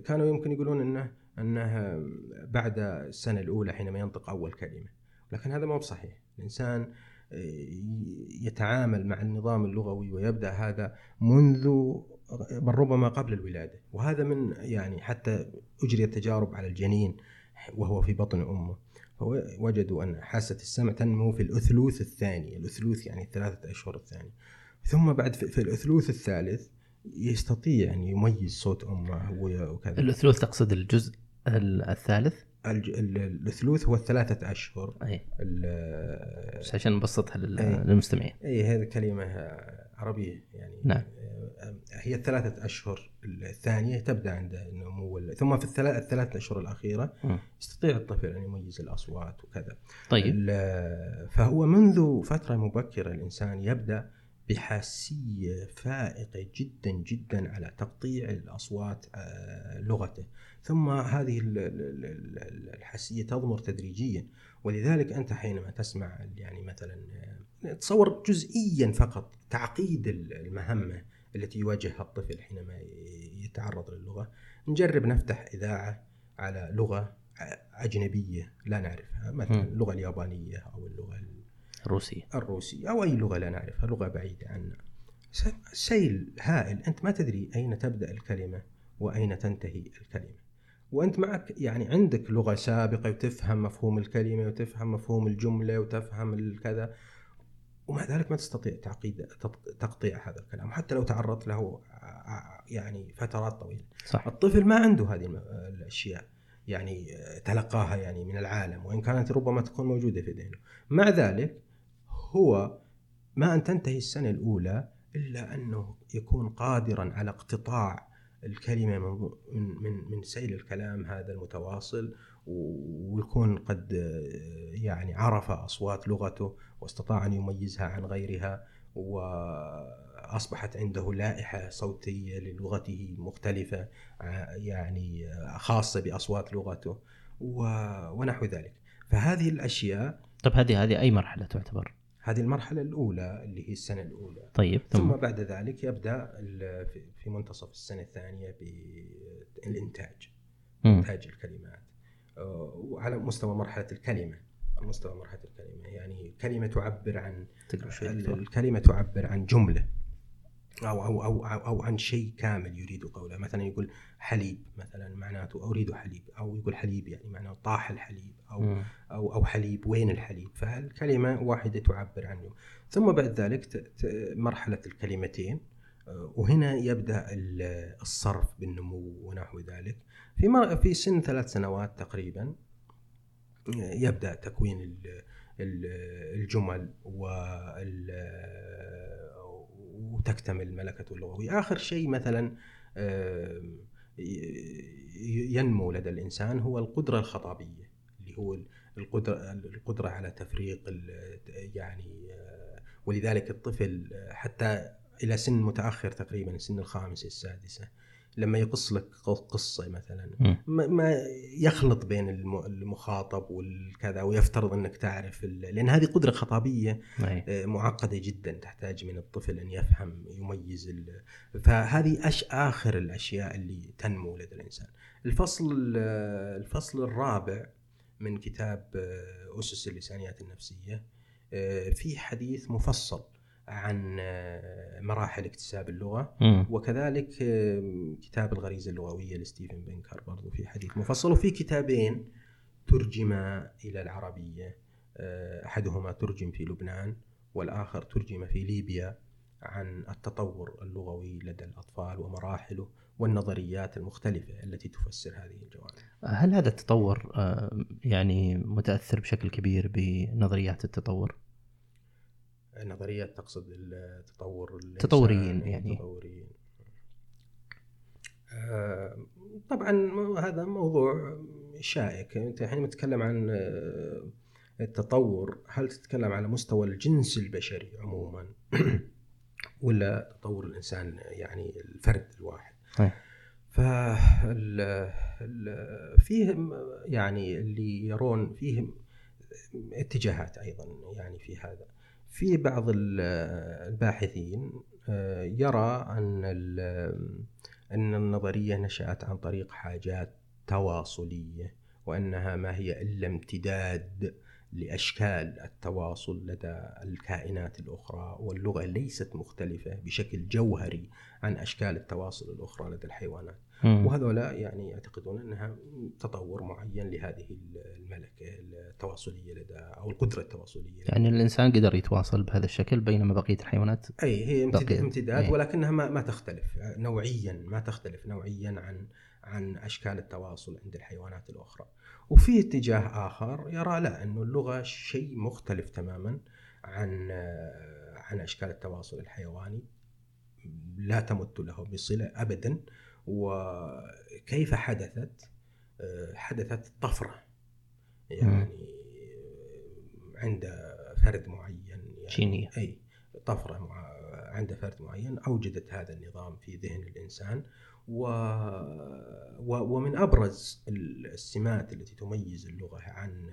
كانوا يمكن يقولون إنه إنه بعد السنة الأولى حينما ينطق أول كلمة. لكن هذا ما هو بصحيح. الإنسان يتعامل مع النظام اللغوي ويبدأ هذا منذ بل ربما قبل الولادة. وهذا من يعني حتى اجريت تجارب على الجنين وهو في بطن أمه. وجدوا أن حاسة السمع تنمو في الأثلوث الثاني، الأثلوث يعني الثلاثة أشهر الثاني. ثم بعد في في الأثلوث الثالث يستطيع أن يميز صوت أمه وي- وكذا. الأثلوث تقصد الجزء ال- الثالث؟ الج- ال- الأثلوث هو الثلاثة أشهر. أي بس عشان نبسطها لل- أي. للمستمعين أي هذه كلمة عربية يعني نعم. آه، هي الثلاثة أشهر الثانية تبدأ عند النمو ثم في الثلاث الثلاث أشهر الأخيرة مم. يستطيع الطفل أن يميز الأصوات وكذا. طيب فهو منذ فترة مبكرة الإنسان يبدأ بحاسية فائقة جدا جدا على تقطيع الأصوات آه، لغته ثم هذه ال- ال- ال- الحاسية تضمر تدريجيا ولذلك أنت حينما تسمع يعني مثلا آه، تصور جزئيا فقط تعقيد المهمة التي يواجهها الطفل حينما يتعرض للغة نجرب نفتح إذاعة على لغة أجنبية لا نعرفها مثلا. اللغة اليابانية أو اللغة روسية الروسية أو أي لغة لا نعرفها لغة بعيدة عنا. سيل هائل. أنت ما تدري أين تبدأ الكلمة وأين تنتهي الكلمة. وأنت معك يعني عندك لغة سابقة وتفهم مفهوم الكلمة وتفهم مفهوم الجملة وتفهم الكذا ومع ذلك ما تستطيع تعقيد تق- تقطيع هذا الكلام حتى لو تعرضت له ع- يعني فترات طويلة. صح. الطفل ما عنده هذه الأشياء يعني تلقاها يعني من العالم وإن كانت ربما تكون موجودة في ذهنه. مع ذلك هو ما أن تنتهي السنة الأولى إلا أنه يكون قادرا على اقتطاع الكلمة من من من, سيل الكلام هذا المتواصل ويكون قد يعني عرف أصوات لغته واستطاع أن يميزها عن غيرها وأصبحت عنده لائحة صوتية للغته مختلفة ع- يعني خاصة بأصوات لغته ونحو ذلك فهذه الأشياء طب هذه هذه أي مرحلة تعتبر؟ هذه المرحلة الأولى اللي هي السنة الأولى. طيب ثم؟ ثم بعد ذلك يبدأ ال- في- منتصف السنة الثانية بالانتاج مم. إنتاج الكلمات. آه، وعلى مستوى مرحلة الكلمة على مستوى مرحلة الكلمة. يعني كلمة تعبر عن تقرأ شوي ال- دكتور. الكلمة تعبر عن جملة. أو, أو, أو, أو, أو عن شيء كامل يريد قوله. مثلا يقول حليب مثلا معناته أريد حليب أو يقول حليب يعني معناه طاح الحليب أو مم. أو أو حليب وين الحليب؟ فالكلمة واحدة تعبر عنه ثم بعد ذلك مرحلة الكلمتين. آه، وهنا يبدأ ال- الصرف بالنمو ونحو ذلك. في مر- في سن ثلاث سنوات تقريبا آه، يبدأ تكوين ال- ال- الجمل وال وتكتمل ملكته اللغوية. آخر شيء مثلا آه، ينمو لدى الإنسان هو القدرة الخطابية اللي هو القدرة القدرة على تفريق يعني آه، ولذلك الطفل حتى إلى سن متأخر تقريبا سن الخامسة السادسة لما يقص لك قصة مثلا. ما- ما يخلط بين الم- المخاطب والكذا ويفترض إنك تعرف لأن هذه قدرة خطابية أي. آه، معقدة جدا تحتاج من الطفل أن يفهم يميز فهذه أش آخر الأشياء اللي تنمو لدى الإنسان. الفصل ال- الفصل الرابع من كتاب آه، أسس اللسانيات النفسية آه، في حديث مفصل عن آه، مراحل اكتساب اللغة مم. وكذلك كتاب الغريزة اللغوية لستيفن بنكر برضو في حديث مفصل وفي كتابين ترجما إلى العربية آه، أحدهما ترجم في لبنان والآخر ترجم في ليبيا عن التطور اللغوي لدى الأطفال ومراحله والنظريات المختلفة التي تفسر هذه الجوانب هل هذا التطور آه، يعني متأثر بشكل كبير بنظريات التطور؟ نظريات تقصد التطور تطوريين يعني. التطوريين. آه، طبعا هذا موضوع شائك. أنت حينما تتكلم عن آه، التطور. هل تتكلم على مستوى الجنس البشري عموما؟ ولا تطور الإنسان يعني الفرد الواحد؟ فال فيهم يعني اللي يرون فيهم اتجاهات أيضا يعني في هذا. في بعض الباحثين آه، يرى أن أن النظرية نشأت عن طريق حاجات تواصلية وأنها ما هي إلا امتداد لأشكال التواصل لدى الكائنات الأخرى واللغة ليست مختلفة بشكل جوهري عن أشكال التواصل الأخرى لدى الحيوانات. وهذولا يعني يعتقدون أنها تطور معين لهذه الملكة التواصلية لدى أو القدرة التواصلية يعني الإنسان قدر يتواصل بهذا الشكل بينما بقية الحيوانات أي هي امتداد, امتداد أي. ولكنها ما, ما تختلف نوعيا ما تختلف نوعيا عن عن أشكال التواصل عند الحيوانات الأخرى. وفي اتجاه آخر يرى لا انه اللغة شيء مختلف تماما عن عن أشكال التواصل الحيواني لا تمت له بصلة ابدا وكيف حدثت؟ حدثت طفرة. يعني عند فرد معين يعني جينية. أي طفرة عند فرد معين أوجدت هذا النظام في ذهن الإنسان. و... و... ومن أبرز السمات التي تميز اللغة عن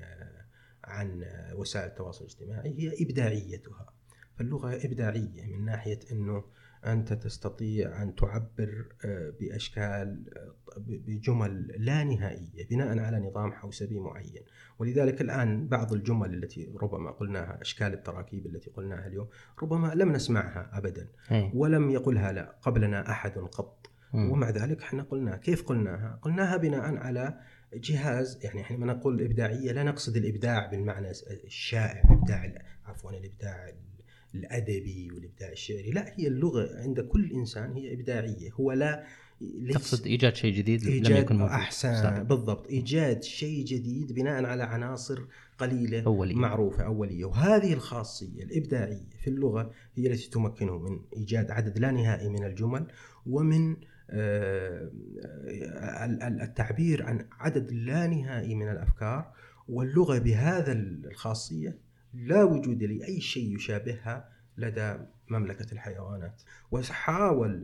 عن وسائل التواصل الاجتماعي هي إبداعيتها. فاللغة إبداعية من ناحية إنه أنت تستطيع أن تعبر آه، بأشكال آه، بجمل لا نهائية بناء على نظام حوسبي معين. ولذلك الآن بعض الجمل التي ربما قلناها أشكال التراكيب التي قلناها اليوم ربما لم نسمعها ابدا ولم يقلها لا قبلنا أحد قط. ومع ذلك إحنا قلنا كيف قلناها؟ قلناها بناء على جهاز يعني حينما نقول الابداعيه لا نقصد الإبداع بالمعنى الشائع ابداع عفوا الإبداع الأدبي والإبداع الشعري. لا هي اللغة عند كل إنسان هي إبداعية. هو لا تقصد إيجاد شيء جديد إيجاد لم يكن موجود. أحسن صحيح. بالضبط. إيجاد شيء جديد بناء على عناصر قليلة أولية. معروفة أولية. وهذه الخاصية الإبداعية في اللغة هي التي تمكنه من إيجاد عدد لا نهائي من الجمل ومن آه، التعبير عن عدد لا نهائي من الأفكار. واللغة بهذا الخاصية لا وجود لأي شيء يشابهها لدى مملكة الحيوانات. وحاول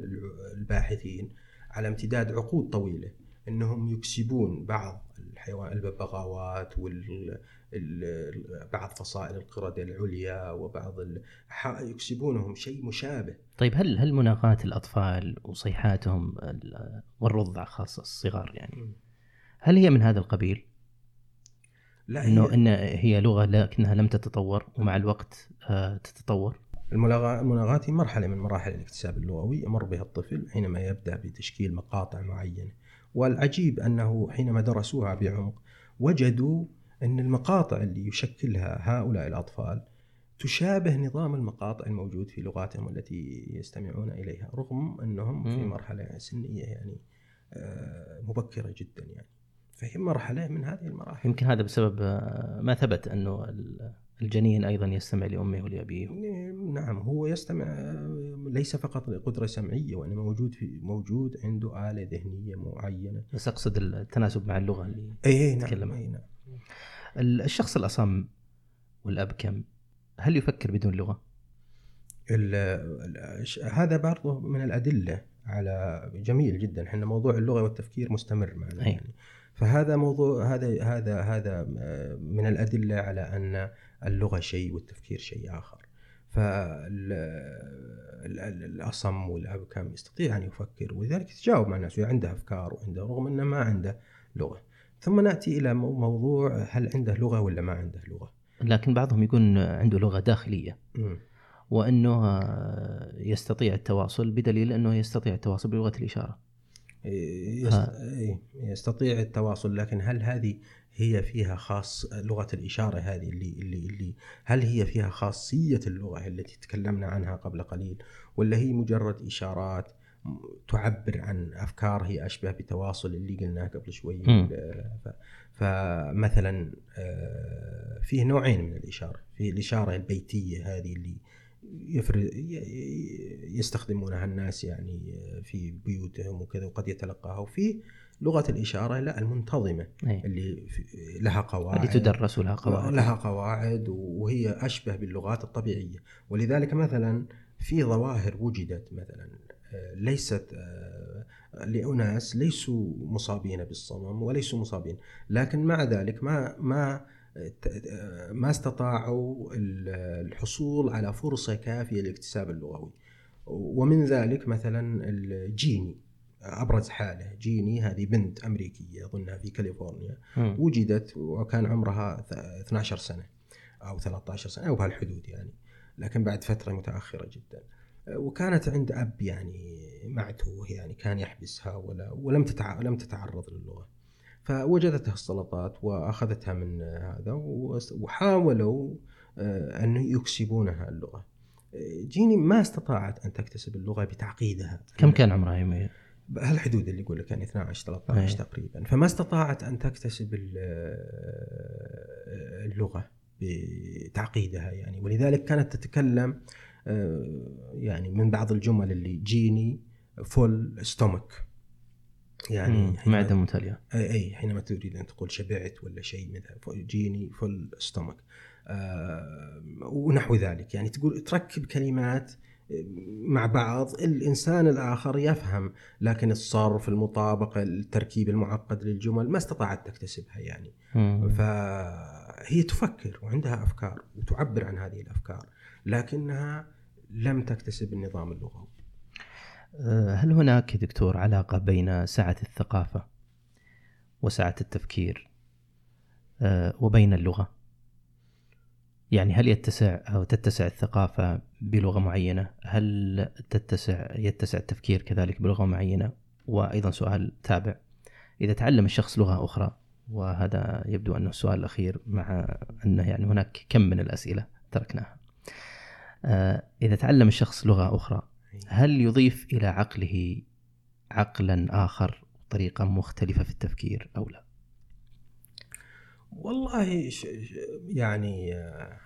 الباحثين على امتداد عقود طويلة إنهم يكسبون بعض الحيوان الببغاوات وال بعض فصائل القردة العليا وبعض يكسبونهم شيء مشابه. طيب هل هل مناقاة الأطفال وصيحاتهم والرضع خاصة الصغار يعني هل هي من هذا القبيل؟ لا إنه هي... إن هي لغة لكنها لم تتطور ومع الوقت آه، تتطور. المناغات هي مرحلة من مراحل الاكتساب اللغوي يمر بها الطفل حينما يبدأ بتشكيل مقاطع معينة. والعجيب أنه حينما درسوها بعمق وجدوا أن المقاطع اللي يشكلها هؤلاء الأطفال تشابه نظام المقاطع الموجود في لغاتهم التي يستمعون إليها رغم أنهم في مرحلة سنية يعني آه، مبكرة جدا يعني. فهي مرحلة من هذه المراحل. يمكن هذا بسبب آه، ما ثبت أنه الجنين أيضا يستمع لأمه ولأبيه. نعم هو يستمع آه، ليس فقط قدرة سمعية وإنما موجود في موجود عنده آلة ذهنية معينة. بس أقصد التناسب مع اللغة اللي أي نعم, أي نعم. الشخص الأصم والأبكم هل يفكر بدون لغة؟ ال ال هذا برضه من الأدلة على جميل جدا. إحنا موضوع اللغة والتفكير مستمر معنا أي. يعني. فهذا موضوع هذا هذا هذا من الأدلة على أن اللغة شيء والتفكير شيء آخر. فالأصم والأبكم يستطيع أن يفكر ولذلك يتجاوب مع الناس وعنده أفكار وعنده رغم أنه ما عنده لغة. ثم نأتي إلى موضوع هل عنده لغة ولا ما عنده لغة. لكن بعضهم يكون عنده لغة داخلية. م. وإنه يستطيع التواصل بدليل إنه يستطيع التواصل بلغة الإشارة. يست... إيه، يستطيع التواصل لكن هل هذه هي فيها خاص لغة الإشارة هذه اللي اللي اللي هل هي فيها خاصية اللغة التي تكلمنا عنها قبل قليل؟ ولا هي مجرد إشارات تعبر عن أفكار هي أشبه بتواصل اللي قلناه قبل شوي؟ فمثلا آه، فيه نوعين من الإشارة في الإشارة البيتية هذه اللي يفرز يستخدمونها الناس يعني في بيوتهم وكذا وقد يتلقاها. وفي لغة الإشارة لا المنتظمة أي. اللي لها قواعد. اللي تدرس لها قواعد. لها قواعد وهي أشبه باللغات الطبيعية. ولذلك مثلا في ظواهر وجدت مثلا آه، ليست آه، لأناس ليسوا مصابين بالصمم وليسوا مصابين. لكن مع ذلك ما ما ما استطاعوا الحصول على فرصة كافية للاكتساب اللغوي. ومن ذلك مثلا الجيني أبرز حالة. جيني هذه بنت أمريكية أظنها في كاليفورنيا. م. وجدت وكان عمرها 12 سنة أو 13 سنة أو بهالحدود يعني لكن بعد فترة متأخرة جدا. وكانت عند أب يعني معتوه يعني كان يحبسها ولا ولم تتع... لم تتعرض للغة. فوجدتها السلطات وأخذتها من هذا وحاولوا آه، أن يكسبونها اللغة. جيني ما استطاعت أن تكتسب اللغة بتعقيدها. كم كان عمرها يوميا؟ هالحدود اللي يقول لك يعني 12 13 أيه. تقريبا. فما استطاعت أن تكتسب اللغة بتعقيدها يعني. ولذلك كانت تتكلم آه، يعني من بعض الجمل اللي جيني full stomach يعني معدة ممتلئه اي أي حينما تريد أن تقول شبعت ولا شيء مثل جيني full stomach آه ونحو ذلك. يعني تقول تركب كلمات مع بعض الإنسان الآخر يفهم لكن الصرف المطابقة التركيب المعقد للجمل ما استطاعت تكتسبها يعني. فهي تفكر وعندها أفكار وتعبر عن هذه الأفكار لكنها لم تكتسب النظام اللغوي. هل هناك دكتور علاقة بين سعه الثقافة وسعه التفكير أه، وبين اللغة يعني هل يتسع أو تتسع الثقافة بلغة معينة؟ هل تتسع يتسع التفكير كذلك بلغة معينة؟ وأيضا سؤال تابع إذا تعلم الشخص لغة أخرى وهذا يبدو أنه السؤال الأخير مع أنه يعني هناك كم من الأسئلة تركناها. آه، إذا تعلم الشخص لغة أخرى هل يضيف إلى عقله عقلا آخر طريقه مختلفة في التفكير أو لا؟ والله يعني آه،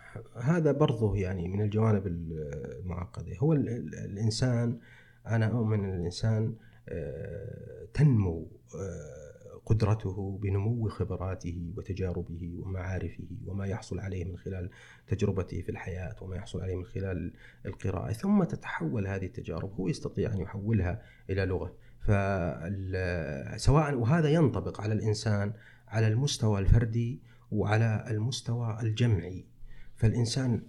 هذا برضه يعني من الجوانب المعقدة هو الإنسان أنا أؤمن إن الإنسان آه، تنمو آه، قدرته بنمو خبراته وتجاربه ومعارفه وما يحصل عليه من خلال تجربته في الحياة وما يحصل عليه من خلال القراءة. ثم تتحول هذه التجارب هو يستطيع أن يحولها إلى لغة. فسواء وهذا ينطبق على الإنسان على المستوى الفردي وعلى المستوى الجمعي. فالإنسان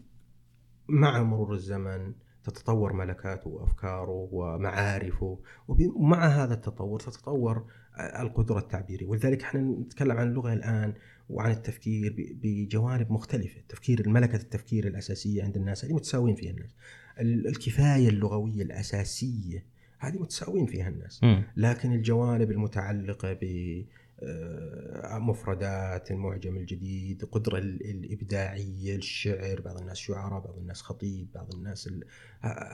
مع مرور الزمن تتطور ملكاته وأفكاره ومعارفه ومع هذا التطور تتطور القدرة التعبيرية. ولذلك إحنا نتكلم عن اللغة الآن وعن التفكير بجوانب مختلفة. التفكير ملكة التفكير الأساسية عند الناس هذه متساويين فيها الناس. الكفاية اللغوية الأساسية هذه متساويين فيها الناس. لكن الجوانب المتعلقة ب مفردات المعجم الجديد القدرة الإبداعية الشعر بعض الناس شعراء بعض الناس خطيب بعض الناس ال...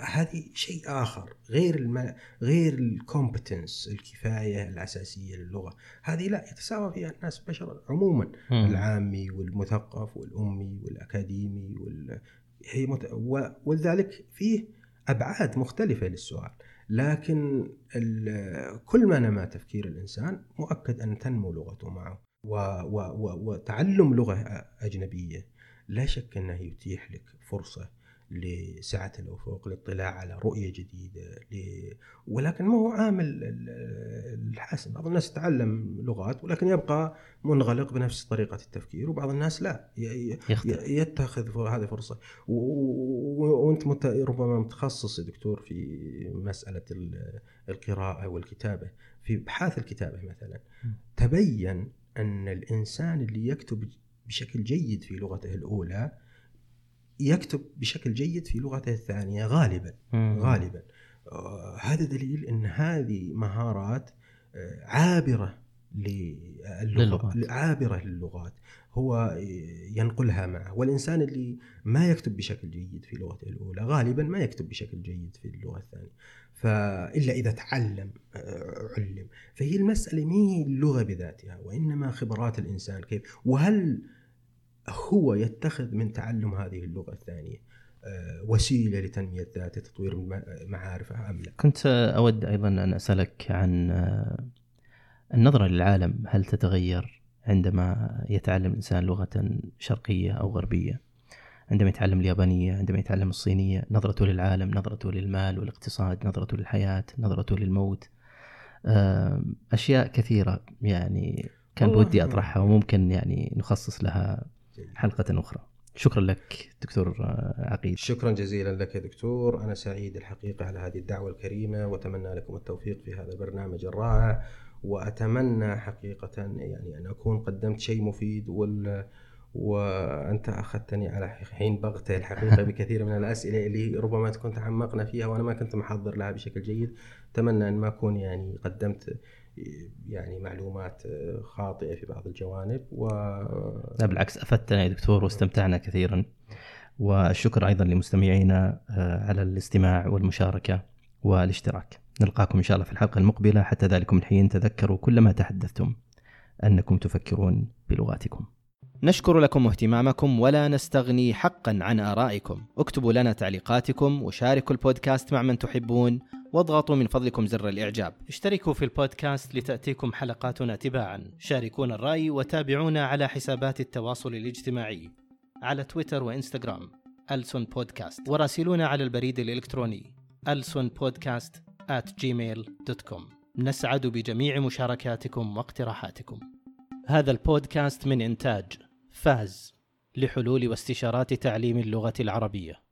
هذه شيء آخر غير الم... غير الكومبتنس الكفاية الأساسية للغة هذه لا يتساوى فيها الناس بشر عموما م. العامي والمثقف والأمي والأكاديمي وال... هي مت... و... ولذلك فيه أبعاد مختلفة للسؤال لكن كل ما نما تفكير الإنسان مؤكد أن تنمو لغته معه وتعلم لغة أجنبية. لا شك أنه يتيح لك فرصة لسعة الأفق للاطلاع على رؤية جديدة ل... ولكن ما هو عامل الحاسم بعض الناس يتعلم لغات ولكن يبقى منغلق بنفس طريقة التفكير وبعض الناس لا. ي... يتخذ هذه فرصة. و... وانت مت... ربما متخصص دكتور في مسألة القراءة والكتابة في ابحاث الكتابة مثلا. تبين أن الإنسان اللي يكتب بشكل جيد في لغته الأولى يكتب بشكل جيد في لغته الثانية غالبا مم. غالبا. آه هذا دليل إن هذه مهارات آه، عابرة للغة للغات. عابرة للغات. هو ينقلها معه. والإنسان اللي ما يكتب بشكل جيد في لغته الأولى غالبا ما يكتب بشكل جيد في اللغة الثانية. فإلا إذا تعلم آه، علم. فهي المسألة ما هي اللغة بذاتها وإنما خبرات الإنسان كيف؟ وهل هو يتخذ من تعلم هذه اللغة الثانية. آه، وسيلة لتنمية ذاته تطوير معارفه أم لا. كنت أود أيضا أن أسألك عن آه، النظرة للعالم. هل تتغير عندما يتعلم الإنسان لغة شرقية أو غربية؟ عندما يتعلم اليابانية عندما يتعلم الصينية نظرته للعالم نظرته للمال والاقتصاد نظرته للحياة نظرته للموت. آه، أشياء كثيرة يعني كان. بودي أطرحها وممكن يعني نخصص لها حلقة أخرى. شكرا لك دكتور عقيل. شكرا جزيلا لك يا دكتور. أنا سعيد الحقيقة على هذه الدعوة الكريمة وأتمنى لكم التوفيق في هذا البرنامج الرائع وأتمنى حقيقة يعني أن أكون قدمت شيء مفيد وال وأنت أخذتني على حين بغتة الحقيقة بكثير من الأسئلة اللي ربما تكون تعمقنا فيها وأنا ما كنت محضر لها بشكل جيد. أتمنى أن ما أكون يعني قدمت يعني معلومات خاطئة في بعض الجوانب و لا بالعكس أفدتنا يا دكتور واستمتعنا كثيرا. والشكر أيضا لمستمعينا آه، على الاستماع والمشاركة والاشتراك. نلقاكم إن شاء الله في الحلقة المقبلة. حتى ذلكم الحين تذكروا كل ما تحدثتم أنكم تفكرون بلغاتكم. نشكر لكم اهتمامكم ولا نستغني حقا عن آرائكم. اكتبوا لنا تعليقاتكم وشاركوا البودكاست مع من تحبون. واضغطوا من فضلكم زر الإعجاب. اشتركوا في البودكاست لتأتيكم حلقاتنا تباعا. شاركونا الرأي وتابعونا على حسابات التواصل الاجتماعي على تويتر وإنستغرام. ألسون بودكاست. وراسلونا على البريد الإلكتروني. ألسون بودكاست at gmail.com نسعد بجميع مشاركاتكم واقتراحاتكم. هذا البودكاست من إنتاج فاز لحلول واستشارات تعليم اللغة العربية.